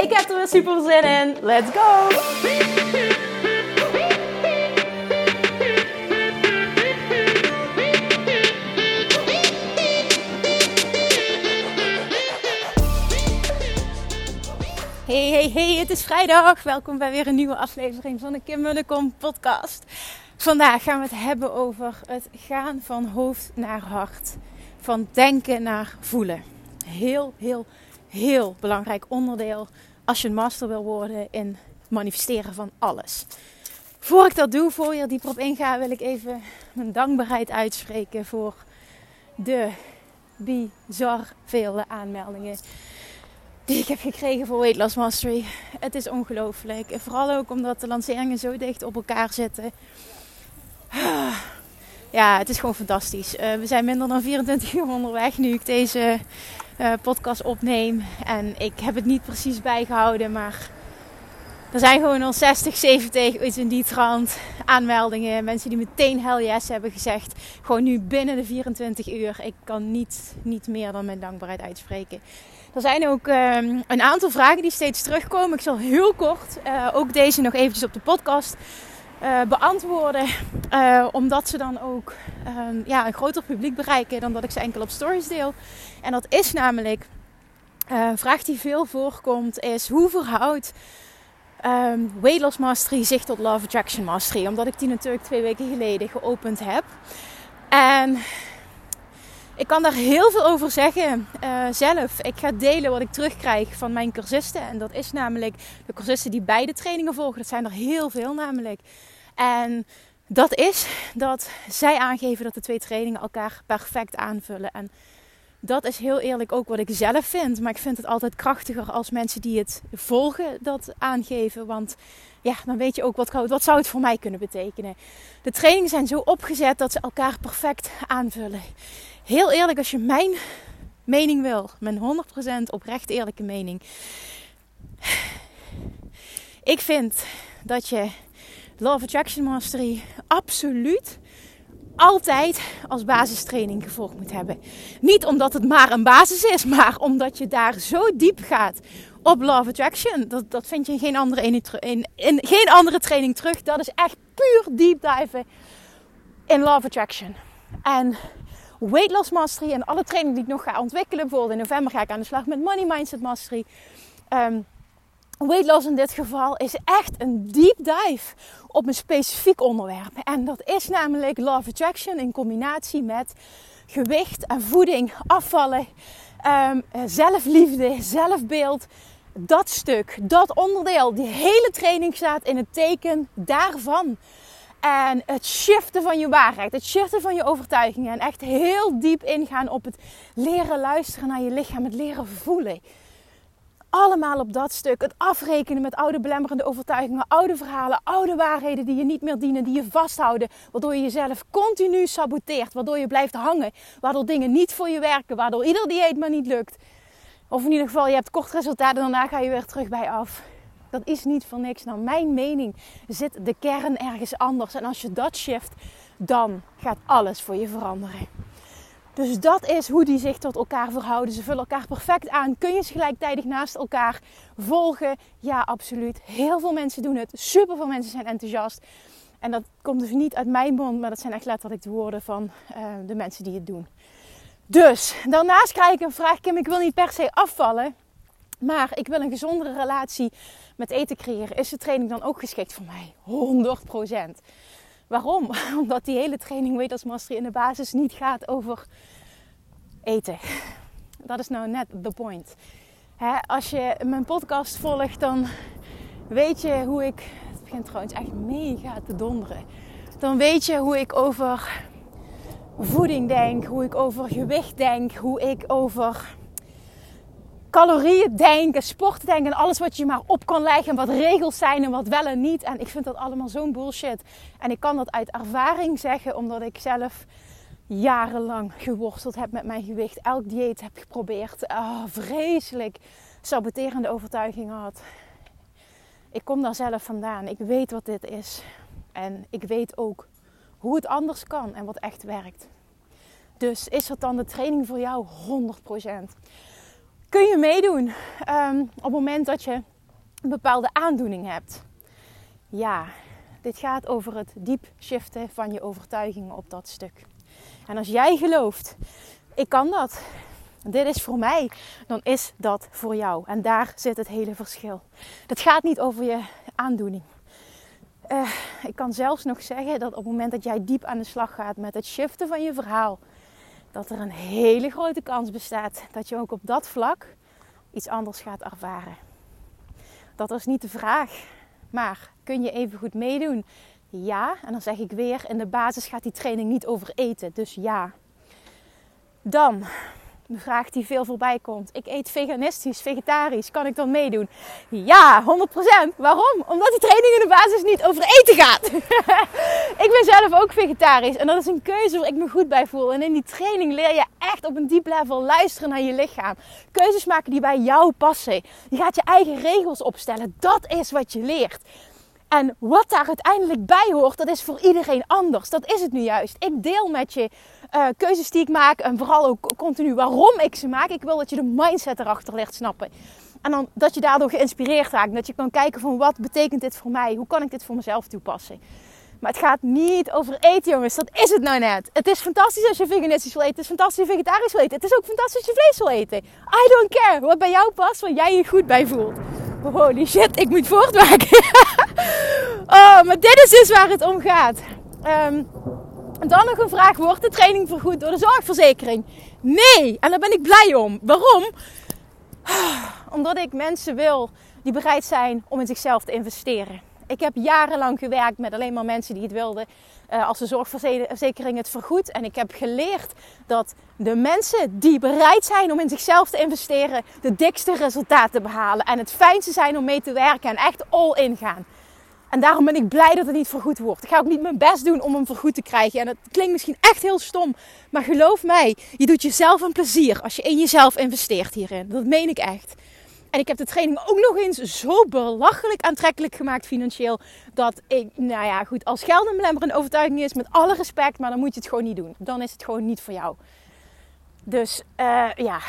Ik heb er weer super zin in. Let's go! Hey, hey, hey, het is vrijdag. Welkom bij weer een nieuwe aflevering van de Kim Munnekom podcast. Vandaag gaan we het hebben over het gaan van hoofd naar hart. Van denken naar voelen. Heel, heel, heel belangrijk onderdeel als je een master wil worden in manifesteren van alles. Voor ik dat doe, voor je er dieper op inga, wil ik even mijn dankbaarheid uitspreken voor de bizar vele aanmeldingen die ik heb gekregen voor Weight Loss Mastery. Het is ongelooflijk. Vooral ook omdat de lanceringen zo dicht op elkaar zitten. Ja, het is gewoon fantastisch. Uh, we zijn minder dan 24 uur onderweg nu ik deze uh, podcast opneem. En ik heb het niet precies bijgehouden, maar er zijn gewoon al 60, 70, iets in die trant aanmeldingen. Mensen die meteen hell yes hebben gezegd. Gewoon nu binnen de 24 uur. Ik kan niet, niet meer dan mijn dankbaarheid uitspreken. Er zijn ook um, een aantal vragen die steeds terugkomen. Ik zal heel kort uh, ook deze nog eventjes op de podcast uh, beantwoorden. Uh, omdat ze dan ook um, ja, een groter publiek bereiken dan dat ik ze enkel op stories deel. En dat is namelijk, een vraag die veel voorkomt, is hoe verhoudt um, Weight Loss Mastery zich tot Love Attraction Mastery? Omdat ik die natuurlijk twee weken geleden geopend heb. En ik kan daar heel veel over zeggen zelf. Ik ga delen wat ik terugkrijg van mijn cursisten. En dat is namelijk de cursisten die beide trainingen volgen. Dat zijn er heel veel namelijk. En dat is dat zij aangeven dat de twee trainingen elkaar perfect aanvullen. En dat is heel eerlijk ook wat ik zelf vind. Maar ik vind het altijd krachtiger als mensen die het volgen dat aangeven. Want ja, dan weet je ook wat, wat zou het voor mij kunnen betekenen. De trainingen zijn zo opgezet dat ze elkaar perfect aanvullen heel eerlijk, als je mijn mening wil, mijn 100% oprecht eerlijke mening. Ik vind dat je Law Attraction Mastery absoluut altijd als basistraining gevolgd moet hebben. Niet omdat het maar een basis is, maar omdat je daar zo diep gaat op Law of Attraction. Dat, dat vind je in geen, andere in, in geen andere training terug. Dat is echt puur deep diven in Law of Attraction. En Weight Loss Mastery en alle trainingen die ik nog ga ontwikkelen. Bijvoorbeeld in november ga ik aan de slag met Money Mindset Mastery. Um, weight loss in dit geval is echt een deep dive op een specifiek onderwerp. En dat is namelijk Love Attraction in combinatie met gewicht en voeding, afvallen, um, zelfliefde, zelfbeeld. Dat stuk, dat onderdeel, die hele training staat in het teken daarvan. En het shiften van je waarheid, het shiften van je overtuigingen. En echt heel diep ingaan op het leren luisteren naar je lichaam, het leren voelen. Allemaal op dat stuk. Het afrekenen met oude belemmerende overtuigingen, oude verhalen, oude waarheden die je niet meer dienen, die je vasthouden. Waardoor je jezelf continu saboteert, waardoor je blijft hangen, waardoor dingen niet voor je werken, waardoor ieder dieet maar niet lukt. Of in ieder geval, je hebt kort resultaat en daarna ga je weer terug bij af. Dat is niet voor niks. Nou, mijn mening zit de kern ergens anders. En als je dat shift, dan gaat alles voor je veranderen. Dus dat is hoe die zich tot elkaar verhouden. Ze vullen elkaar perfect aan. Kun je ze gelijktijdig naast elkaar volgen? Ja, absoluut. Heel veel mensen doen het. Super veel mensen zijn enthousiast. En dat komt dus niet uit mijn mond, maar dat zijn echt letterlijk de woorden van uh, de mensen die het doen. Dus daarnaast krijg ik een vraag: Kim, ik wil niet per se afvallen. Maar ik wil een gezondere relatie met eten creëren. Is de training dan ook geschikt voor mij? 100%. Waarom? Omdat die hele training Weight Loss Mastery in de basis niet gaat over eten. Dat is nou net the point. als je mijn podcast volgt, dan weet je hoe ik. Het begint trouwens echt mega te donderen. Dan weet je hoe ik over voeding denk, hoe ik over gewicht denk, hoe ik over calorieën denken, sporten denken en alles wat je maar op kan leggen. En wat regels zijn en wat wel en niet. En ik vind dat allemaal zo'n bullshit. En ik kan dat uit ervaring zeggen, omdat ik zelf jarenlang geworsteld heb met mijn gewicht. Elk dieet heb geprobeerd. Oh, vreselijk saboterende overtuigingen had. Ik kom daar zelf vandaan. Ik weet wat dit is. En ik weet ook hoe het anders kan en wat echt werkt. Dus is dat dan de training voor jou 100%? Kun je meedoen um, op het moment dat je een bepaalde aandoening hebt? Ja, dit gaat over het diep shiften van je overtuigingen op dat stuk. En als jij gelooft, ik kan dat, dit is voor mij, dan is dat voor jou. En daar zit het hele verschil. Het gaat niet over je aandoening. Uh, ik kan zelfs nog zeggen dat op het moment dat jij diep aan de slag gaat met het shiften van je verhaal, dat er een hele grote kans bestaat dat je ook op dat vlak iets anders gaat ervaren. Dat is niet de vraag, maar kun je even goed meedoen? Ja, en dan zeg ik weer, in de basis gaat die training niet over eten, dus ja. Dan een vraag die veel voorbij komt. Ik eet veganistisch, vegetarisch. Kan ik dan meedoen? Ja, 100%. Waarom? Omdat die training in de basis niet over eten gaat. ik ben zelf ook vegetarisch. En dat is een keuze waar ik me goed bij voel. En in die training leer je echt op een diep level luisteren naar je lichaam. Keuzes maken die bij jou passen. Je gaat je eigen regels opstellen. Dat is wat je leert. En wat daar uiteindelijk bij hoort, dat is voor iedereen anders. Dat is het nu juist. Ik deel met je uh, keuzes die ik maak en vooral ook continu waarom ik ze maak. Ik wil dat je de mindset erachter leert snappen. En dan dat je daardoor geïnspireerd raakt. Dat je kan kijken van wat betekent dit voor mij? Hoe kan ik dit voor mezelf toepassen? Maar het gaat niet over eten, jongens. Dat is het nou net. Het is fantastisch als je veganistisch wil eten. Het is fantastisch als je vegetarisch wil eten. Het is ook fantastisch als je vlees wil eten. I don't care. Wat bij jou past, waar jij je goed bij voelt. Holy shit, ik moet voortmaken. oh, maar dit is dus waar het om gaat. Um, dan nog een vraag: wordt de training vergoed door de zorgverzekering? Nee, en daar ben ik blij om. Waarom? Omdat ik mensen wil die bereid zijn om in zichzelf te investeren. Ik heb jarenlang gewerkt met alleen maar mensen die het wilden uh, als de zorgverzekering het vergoedt. En ik heb geleerd dat de mensen die bereid zijn om in zichzelf te investeren, de dikste resultaten behalen. En het fijnste zijn om mee te werken en echt all in gaan. En daarom ben ik blij dat het niet vergoed wordt. Ik ga ook niet mijn best doen om hem vergoed te krijgen. En het klinkt misschien echt heel stom. Maar geloof mij, je doet jezelf een plezier als je in jezelf investeert hierin. Dat meen ik echt. En ik heb de training ook nog eens zo belachelijk aantrekkelijk gemaakt financieel. Dat ik, nou ja, goed, als geld een belemmerende overtuiging is, met alle respect, maar dan moet je het gewoon niet doen. Dan is het gewoon niet voor jou. Dus uh, ja,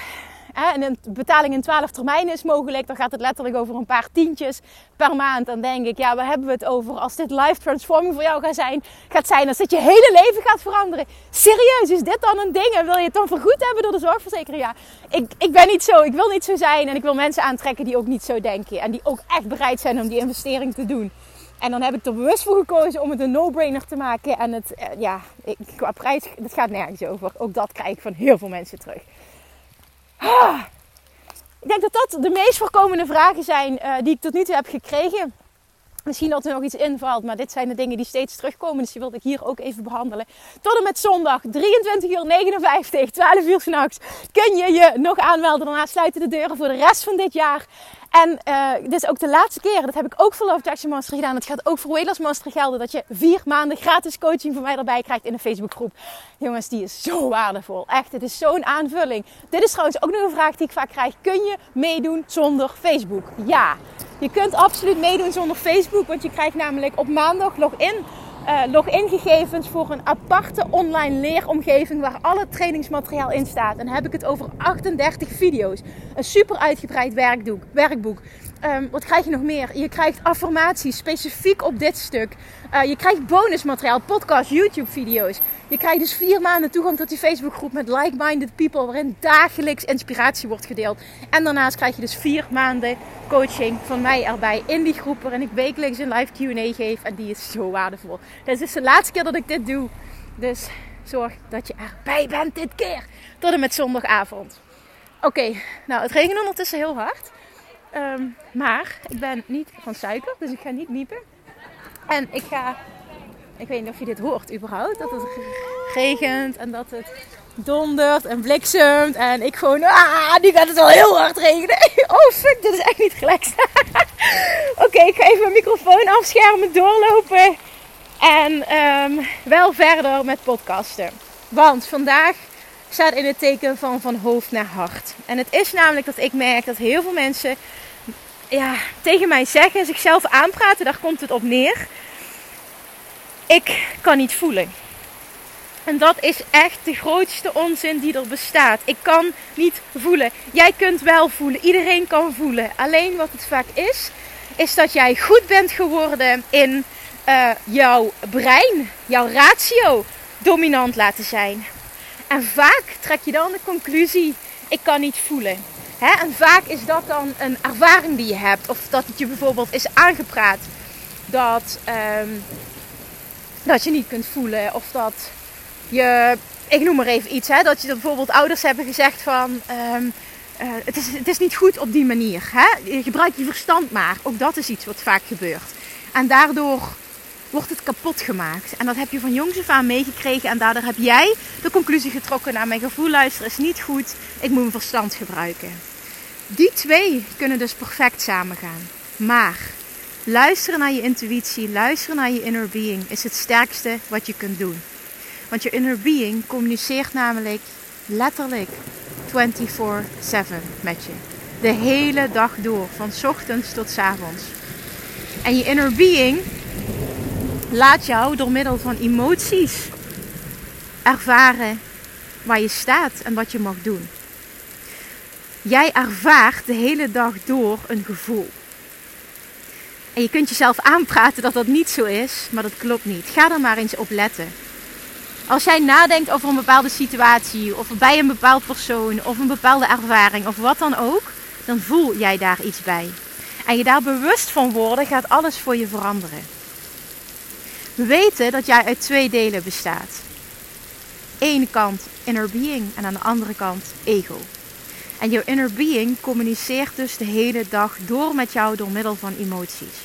en een betaling in 12 termijnen is mogelijk. Dan gaat het letterlijk over een paar tientjes per maand. Dan denk ik, ja, waar hebben we het over? Als dit life transforming voor jou gaat zijn, gaat zijn als dit je hele leven gaat veranderen. Serieus, is dit dan een ding? En wil je het dan vergoed hebben door de zorgverzekering? Ja, ik, ik ben niet zo. Ik wil niet zo zijn. En ik wil mensen aantrekken die ook niet zo denken. En die ook echt bereid zijn om die investering te doen. En dan heb ik er bewust voor gekozen om het een no-brainer te maken. En het, eh, ja, ik, qua prijs, het gaat nergens over. Ook dat krijg ik van heel veel mensen terug. Ah. Ik denk dat dat de meest voorkomende vragen zijn uh, die ik tot nu toe heb gekregen. Misschien dat er nog iets invalt, maar dit zijn de dingen die steeds terugkomen. Dus die wilde ik hier ook even behandelen. Tot en met zondag, 23 uur 59, 12 uur s'nachts, kun je je nog aanmelden. Daarna sluiten de deuren voor de rest van dit jaar. En uh, dit is ook de laatste keer. Dat heb ik ook voor Love Attraction Master gedaan. Het gaat ook voor Weightless Master gelden. Dat je vier maanden gratis coaching van mij erbij krijgt in een Facebookgroep. Jongens, die is zo waardevol. Echt, het is zo'n aanvulling. Dit is trouwens ook nog een vraag die ik vaak krijg. Kun je meedoen zonder Facebook? Ja. Je kunt absoluut meedoen zonder Facebook. Want je krijgt namelijk op maandag login uh, logingegevens voor een aparte online leeromgeving waar alle trainingsmateriaal in staat. En dan heb ik het over 38 video's. Een super uitgebreid werkboek. werkboek. Um, wat krijg je nog meer? Je krijgt affirmaties specifiek op dit stuk. Uh, je krijgt bonusmateriaal, podcast, YouTube-video's. Je krijgt dus vier maanden toegang tot die Facebookgroep met like-minded people, waarin dagelijks inspiratie wordt gedeeld. En daarnaast krijg je dus vier maanden coaching van mij erbij in die groep, waarin ik wekelijks een live QA geef. En die is zo waardevol. Dit is de laatste keer dat ik dit doe. Dus zorg dat je erbij bent dit keer. Tot en met zondagavond. Oké, nou het regent ondertussen heel hard. Um, maar ik ben niet van suiker, dus ik ga niet niepen. En ik ga, ik weet niet of je dit hoort überhaupt, dat het regent en dat het dondert en bliksemt. En ik gewoon, ah, nu gaat het wel heel hard regenen. Oh fuck, dit is echt niet relaxed. Oké, ik ga even mijn microfoon afschermen, doorlopen. En ehm, wel verder met podcasten. Want vandaag staat in het teken van van hoofd naar hart. En het is namelijk dat ik merk dat heel veel mensen ja, tegen mij zeggen, zichzelf aanpraten, daar komt het op neer. Ik kan niet voelen. En dat is echt de grootste onzin die er bestaat. Ik kan niet voelen. Jij kunt wel voelen. Iedereen kan voelen. Alleen wat het vaak is, is dat jij goed bent geworden in uh, jouw brein, jouw ratio dominant laten zijn. En vaak trek je dan de conclusie: ik kan niet voelen. En vaak is dat dan een ervaring die je hebt, of dat het je bijvoorbeeld is aangepraat dat, um, dat je niet kunt voelen, of dat je, ik noem maar even iets, hè, dat je bijvoorbeeld ouders hebben gezegd van. Um, uh, het, is, het is niet goed op die manier. Je gebruikt je verstand maar. Ook dat is iets wat vaak gebeurt. En daardoor wordt het kapot gemaakt. En dat heb je van jongs af aan meegekregen. En daardoor heb jij de conclusie getrokken naar mijn gevoel luisteren is niet goed. Ik moet mijn verstand gebruiken. Die twee kunnen dus perfect samengaan. Maar luisteren naar je intuïtie, luisteren naar je inner being is het sterkste wat je kunt doen. Want je inner being communiceert namelijk letterlijk 24/7 met je. De hele dag door, van ochtends tot avonds. En je inner being laat jou door middel van emoties ervaren waar je staat en wat je mag doen. Jij ervaart de hele dag door een gevoel. En je kunt jezelf aanpraten dat dat niet zo is, maar dat klopt niet. Ga er maar eens op letten. Als jij nadenkt over een bepaalde situatie, of bij een bepaald persoon, of een bepaalde ervaring, of wat dan ook, dan voel jij daar iets bij. En je daar bewust van worden, gaat alles voor je veranderen. We weten dat jij uit twee delen bestaat. Ene kant inner being en aan de andere kant ego. En jouw inner being communiceert dus de hele dag door met jou door middel van emoties.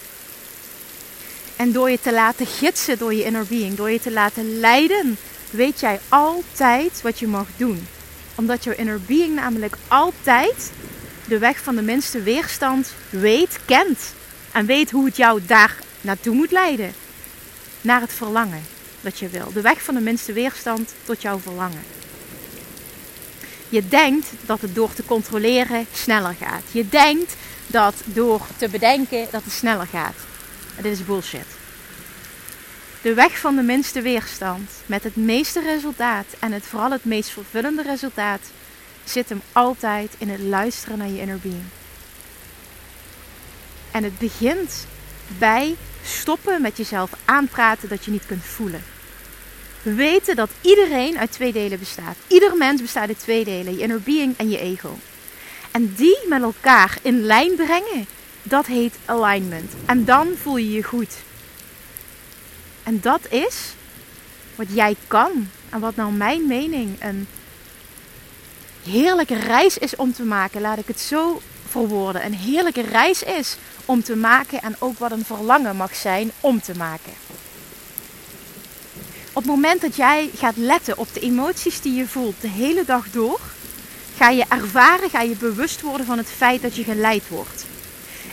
En door je te laten gidsen door je inner being, door je te laten leiden, weet jij altijd wat je mag doen. Omdat jouw inner being namelijk altijd de weg van de minste weerstand weet, kent. En weet hoe het jou daar naartoe moet leiden. Naar het verlangen dat je wil. De weg van de minste weerstand tot jouw verlangen. Je denkt dat het door te controleren sneller gaat. Je denkt dat door te bedenken dat het sneller gaat. Dit is bullshit. De weg van de minste weerstand met het meeste resultaat en het vooral het meest vervullende resultaat zit hem altijd in het luisteren naar je inner being. En het begint bij stoppen met jezelf aanpraten dat je niet kunt voelen. We weten dat iedereen uit twee delen bestaat. Ieder mens bestaat uit twee delen: je inner being en je ego. En die met elkaar in lijn brengen, dat heet alignment. En dan voel je je goed. En dat is wat jij kan. En wat nou mijn mening een heerlijke reis is om te maken. Laat ik het zo verwoorden. Een heerlijke reis is om te maken. En ook wat een verlangen mag zijn om te maken. Op het moment dat jij gaat letten op de emoties die je voelt de hele dag door, ga je ervaren, ga je bewust worden van het feit dat je geleid wordt.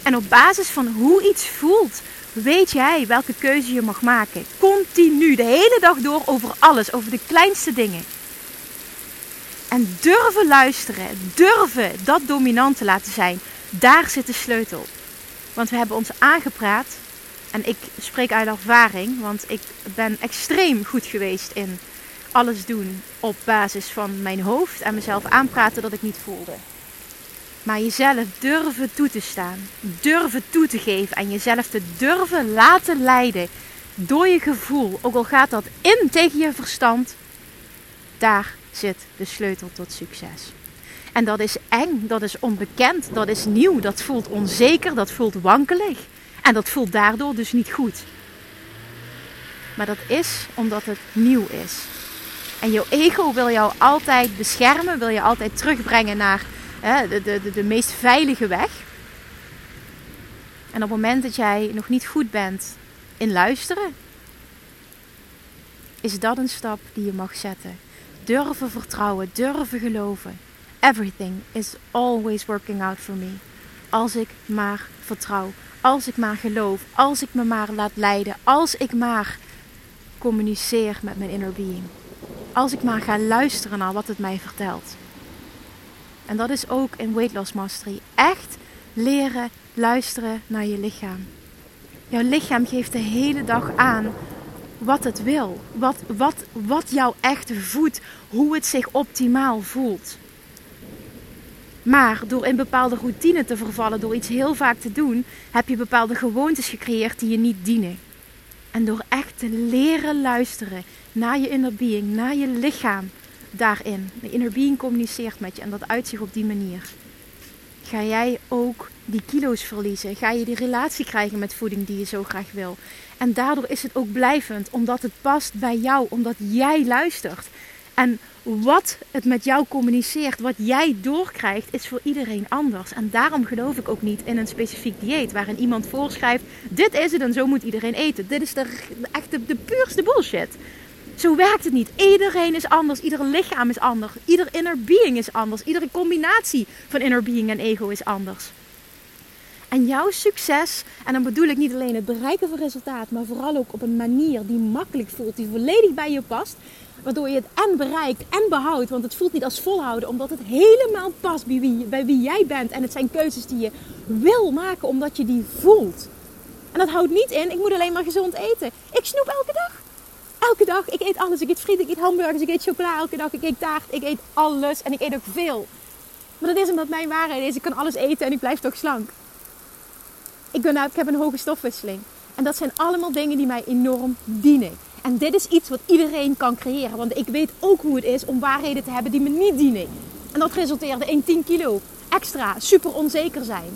En op basis van hoe iets voelt, weet jij welke keuze je mag maken. Continu, de hele dag door, over alles, over de kleinste dingen. En durven luisteren, durven dat dominant te laten zijn, daar zit de sleutel. Want we hebben ons aangepraat en ik spreek uit ervaring, want ik ben extreem goed geweest in alles doen op basis van mijn hoofd en mezelf aanpraten dat ik niet voelde. Maar jezelf durven toe te staan, durven toe te geven en jezelf te durven laten leiden door je gevoel, ook al gaat dat in tegen je verstand, daar zit de sleutel tot succes. En dat is eng, dat is onbekend, dat is nieuw, dat voelt onzeker, dat voelt wankelig. En dat voelt daardoor dus niet goed. Maar dat is omdat het nieuw is. En jouw ego wil jou altijd beschermen, wil je altijd terugbrengen naar hè, de, de, de meest veilige weg. En op het moment dat jij nog niet goed bent in luisteren, is dat een stap die je mag zetten. durven vertrouwen, durven geloven. Everything is always working out for me. Als ik maar vertrouw, als ik maar geloof, als ik me maar laat leiden, als ik maar communiceer met mijn inner being. Als ik maar ga luisteren naar wat het mij vertelt. En dat is ook in Weight Loss Mastery. Echt leren luisteren naar je lichaam. Jouw lichaam geeft de hele dag aan wat het wil. Wat, wat, wat jou echt voedt. Hoe het zich optimaal voelt. Maar door in bepaalde routine te vervallen, door iets heel vaak te doen, heb je bepaalde gewoontes gecreëerd die je niet dienen. En door echt te leren luisteren naar je inner being, naar je lichaam daarin. De inner being communiceert met je en dat uit zich op die manier. Ga jij ook die kilo's verliezen? Ga je die relatie krijgen met voeding die je zo graag wil? En daardoor is het ook blijvend, omdat het past bij jou, omdat jij luistert. En wat het met jou communiceert, wat jij doorkrijgt, is voor iedereen anders. En daarom geloof ik ook niet in een specifiek dieet waarin iemand voorschrijft: dit is het en zo moet iedereen eten. Dit is de, echt de, puurste bullshit. Zo werkt het niet. Iedereen is anders. Ieder lichaam is anders. Ieder inner being is anders. Iedere combinatie van inner being en ego is anders. En jouw succes, en dan bedoel ik niet alleen het bereiken van resultaat, maar vooral ook op een manier die makkelijk voelt, die volledig bij je past. Waardoor je het en bereikt en behoudt. Want het voelt niet als volhouden, omdat het helemaal past bij wie, bij wie jij bent. En het zijn keuzes die je wil maken, omdat je die voelt. En dat houdt niet in, ik moet alleen maar gezond eten. Ik snoep elke dag. Elke dag. Ik eet alles. Ik eet friet, ik eet hamburgers, ik eet chocola elke dag. Ik eet taart, ik eet alles. En ik eet ook veel. Maar dat is omdat mijn waarheid is, ik kan alles eten en ik blijf toch slank. Ik, ben, ik heb een hoge stofwisseling. En dat zijn allemaal dingen die mij enorm dienen. En dit is iets wat iedereen kan creëren. Want ik weet ook hoe het is om waarheden te hebben die me niet dienen. En dat resulteerde in 10 kilo extra, super onzeker zijn.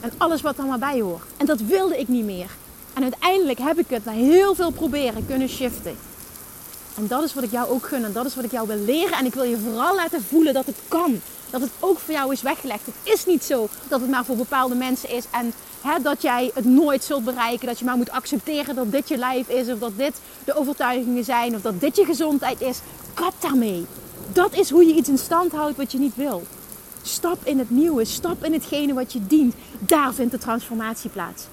En alles wat er maar bij hoort. En dat wilde ik niet meer. En uiteindelijk heb ik het na heel veel proberen kunnen shiften. En dat is wat ik jou ook gun. En dat is wat ik jou wil leren. En ik wil je vooral laten voelen dat het kan. Dat het ook voor jou is weggelegd. Het is niet zo dat het maar voor bepaalde mensen is. En hè, dat jij het nooit zult bereiken. Dat je maar moet accepteren dat dit je lijf is. Of dat dit de overtuigingen zijn. Of dat dit je gezondheid is. Kap daarmee. Dat is hoe je iets in stand houdt wat je niet wil. Stap in het nieuwe. Stap in hetgene wat je dient. Daar vindt de transformatie plaats.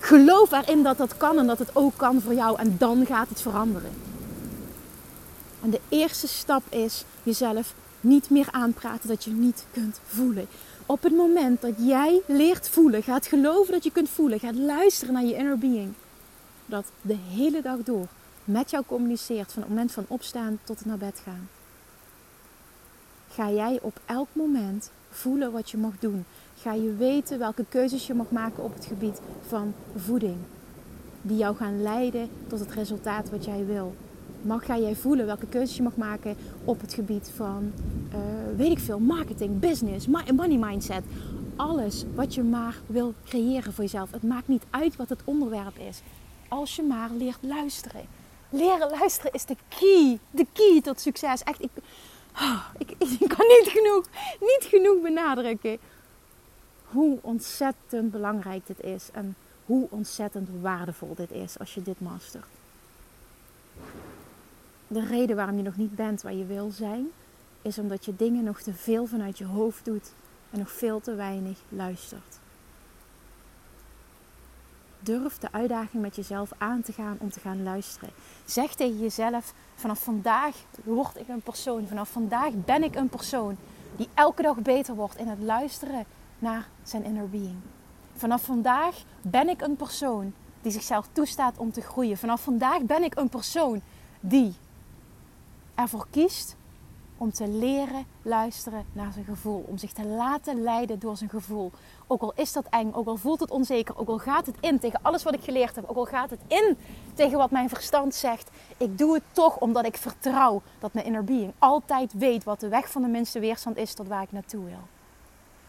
Geloof erin dat dat kan en dat het ook kan voor jou. En dan gaat het veranderen. En de eerste stap is jezelf niet meer aanpraten dat je niet kunt voelen. Op het moment dat jij leert voelen, gaat geloven dat je kunt voelen, gaat luisteren naar je inner being, dat de hele dag door met jou communiceert van het moment van opstaan tot het naar bed gaan. Ga jij op elk moment voelen wat je mag doen. Ga je weten welke keuzes je mag maken op het gebied van voeding. Die jou gaan leiden tot het resultaat wat jij wil mag, ga jij voelen welke keuzes je mag maken op het gebied van, uh, weet ik veel, marketing, business, money mindset. Alles wat je maar wil creëren voor jezelf. Het maakt niet uit wat het onderwerp is. Als je maar leert luisteren. Leren luisteren is de key. De key tot succes. Echt, ik, oh, ik, ik kan niet genoeg, niet genoeg benadrukken hoe ontzettend belangrijk dit is. En hoe ontzettend waardevol dit is als je dit mastert de reden waarom je nog niet bent waar je wil zijn, is omdat je dingen nog te veel vanuit je hoofd doet en nog veel te weinig luistert. Durf de uitdaging met jezelf aan te gaan om te gaan luisteren. Zeg tegen jezelf: vanaf vandaag word ik een persoon. Vanaf vandaag ben ik een persoon die elke dag beter wordt in het luisteren naar zijn inner being. Vanaf vandaag ben ik een persoon die zichzelf toestaat om te groeien. Vanaf vandaag ben ik een persoon die ervoor kiest om te leren luisteren naar zijn gevoel. Om zich te laten leiden door zijn gevoel. Ook al is dat eng, ook al voelt het onzeker, ook al gaat het in tegen alles wat ik geleerd heb, ook al gaat het in tegen wat mijn verstand zegt. Ik doe het toch omdat ik vertrouw dat mijn inner being altijd weet wat de weg van de minste weerstand is tot waar ik naartoe wil.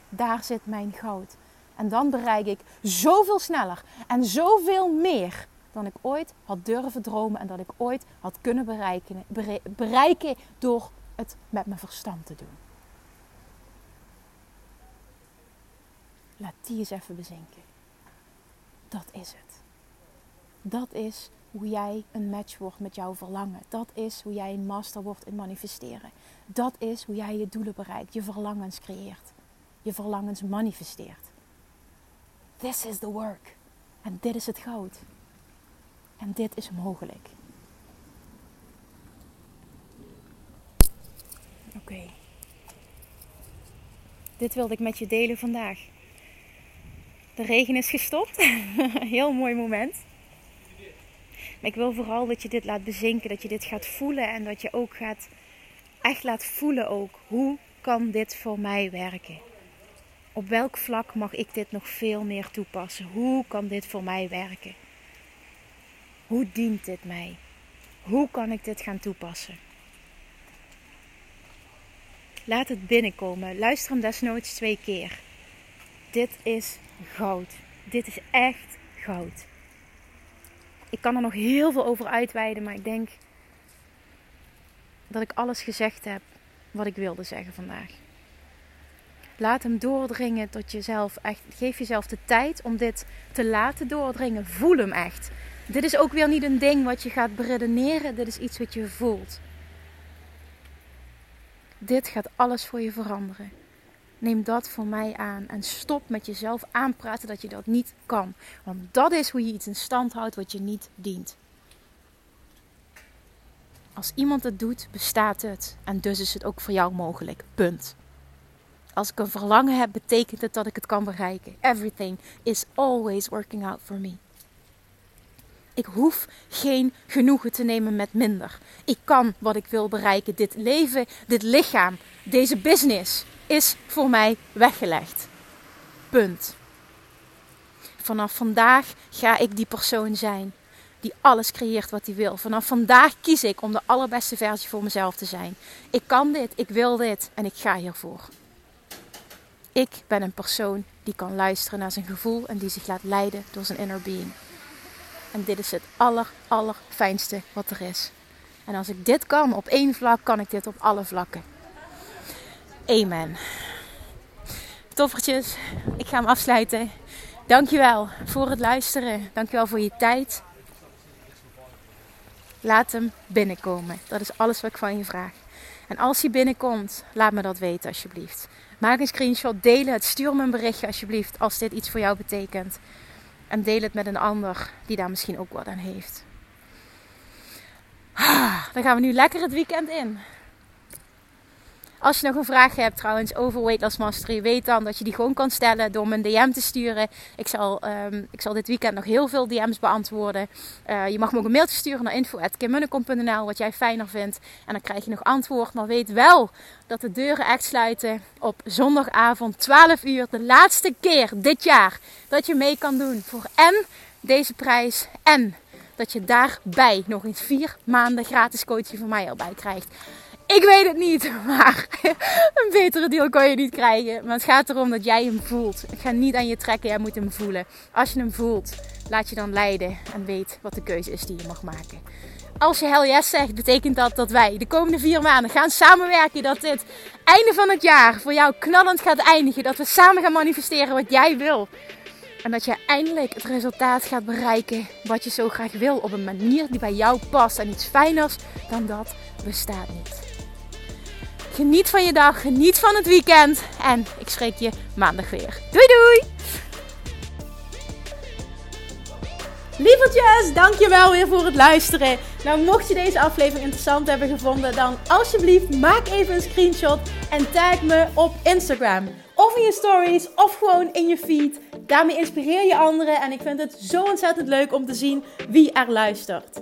Daar zit mijn goud. En dan bereik ik zoveel sneller en zoveel meer dan ik ooit had durven dromen en dat ik ooit had kunnen bereiken, bereiken door het met mijn verstand te doen. Laat die eens even bezinken. Dat is het. Dat is hoe jij een match wordt met jouw verlangen. Dat is hoe jij een master wordt in manifesteren. Dat is hoe jij je doelen bereikt, je verlangens creëert, je verlangens manifesteert. This is the work. En dit is het goud. En dit is mogelijk. Oké. Dit wilde ik met je delen vandaag. De regen is gestopt. Heel mooi moment. Maar ik wil vooral dat je dit laat bezinken, dat je dit gaat voelen en dat je ook gaat echt laat voelen ook hoe kan dit voor mij werken? Op welk vlak mag ik dit nog veel meer toepassen? Hoe kan dit voor mij werken? Hoe dient dit mij? Hoe kan ik dit gaan toepassen? Laat het binnenkomen. Luister hem desnoods twee keer. Dit is goud. Dit is echt goud. Ik kan er nog heel veel over uitweiden, maar ik denk dat ik alles gezegd heb wat ik wilde zeggen vandaag. Laat hem doordringen tot jezelf. Echt, geef jezelf de tijd om dit te laten doordringen. Voel hem echt. Dit is ook weer niet een ding wat je gaat beredeneren. Dit is iets wat je voelt. Dit gaat alles voor je veranderen. Neem dat voor mij aan en stop met jezelf aanpraten dat je dat niet kan. Want dat is hoe je iets in stand houdt wat je niet dient. Als iemand het doet, bestaat het. En dus is het ook voor jou mogelijk. Punt. Als ik een verlangen heb, betekent het dat ik het kan bereiken. Everything is always working out for me. Ik hoef geen genoegen te nemen met minder. Ik kan wat ik wil bereiken. Dit leven, dit lichaam, deze business is voor mij weggelegd. Punt. Vanaf vandaag ga ik die persoon zijn die alles creëert wat hij wil. Vanaf vandaag kies ik om de allerbeste versie voor mezelf te zijn. Ik kan dit, ik wil dit en ik ga hiervoor. Ik ben een persoon die kan luisteren naar zijn gevoel en die zich laat leiden door zijn inner being. En dit is het aller, allerfijnste wat er is. En als ik dit kan op één vlak, kan ik dit op alle vlakken. Amen. Toffertjes, ik ga hem afsluiten. Dankjewel voor het luisteren. Dankjewel voor je tijd. Laat hem binnenkomen. Dat is alles wat ik van je vraag. En als hij binnenkomt, laat me dat weten alsjeblieft. Maak een screenshot, deel het, stuur me een berichtje alsjeblieft als dit iets voor jou betekent. En deel het met een ander die daar misschien ook wat aan heeft. Ah, dan gaan we nu lekker het weekend in. Als je nog een vraag hebt trouwens over Weight Loss Mastery, weet dan dat je die gewoon kan stellen door me een DM te sturen. Ik zal, um, ik zal dit weekend nog heel veel DM's beantwoorden. Uh, je mag me ook een mailtje sturen naar info.kimmunnekom.nl wat jij fijner vindt. En dan krijg je nog antwoord. Maar weet wel dat de deuren echt sluiten op zondagavond 12 uur. De laatste keer dit jaar dat je mee kan doen voor en deze prijs en dat je daarbij nog eens vier maanden gratis coaching van mij erbij krijgt. Ik weet het niet, maar een betere deal kan je niet krijgen. Maar het gaat erom dat jij hem voelt. Ik ga niet aan je trekken, jij moet hem voelen. Als je hem voelt, laat je dan leiden en weet wat de keuze is die je mag maken. Als je hell yes zegt, betekent dat dat wij de komende vier maanden gaan samenwerken. Dat dit einde van het jaar voor jou knallend gaat eindigen. Dat we samen gaan manifesteren wat jij wil. En dat je eindelijk het resultaat gaat bereiken wat je zo graag wil. Op een manier die bij jou past. En iets fijners dan dat bestaat niet. Geniet van je dag, geniet van het weekend. En ik spreek je maandag weer. Doei doei! Lievertjes, dankjewel weer voor het luisteren. Nou, mocht je deze aflevering interessant hebben gevonden, dan alsjeblieft maak even een screenshot en tag me op Instagram. Of in je stories, of gewoon in je feed. Daarmee inspireer je anderen en ik vind het zo ontzettend leuk om te zien wie er luistert.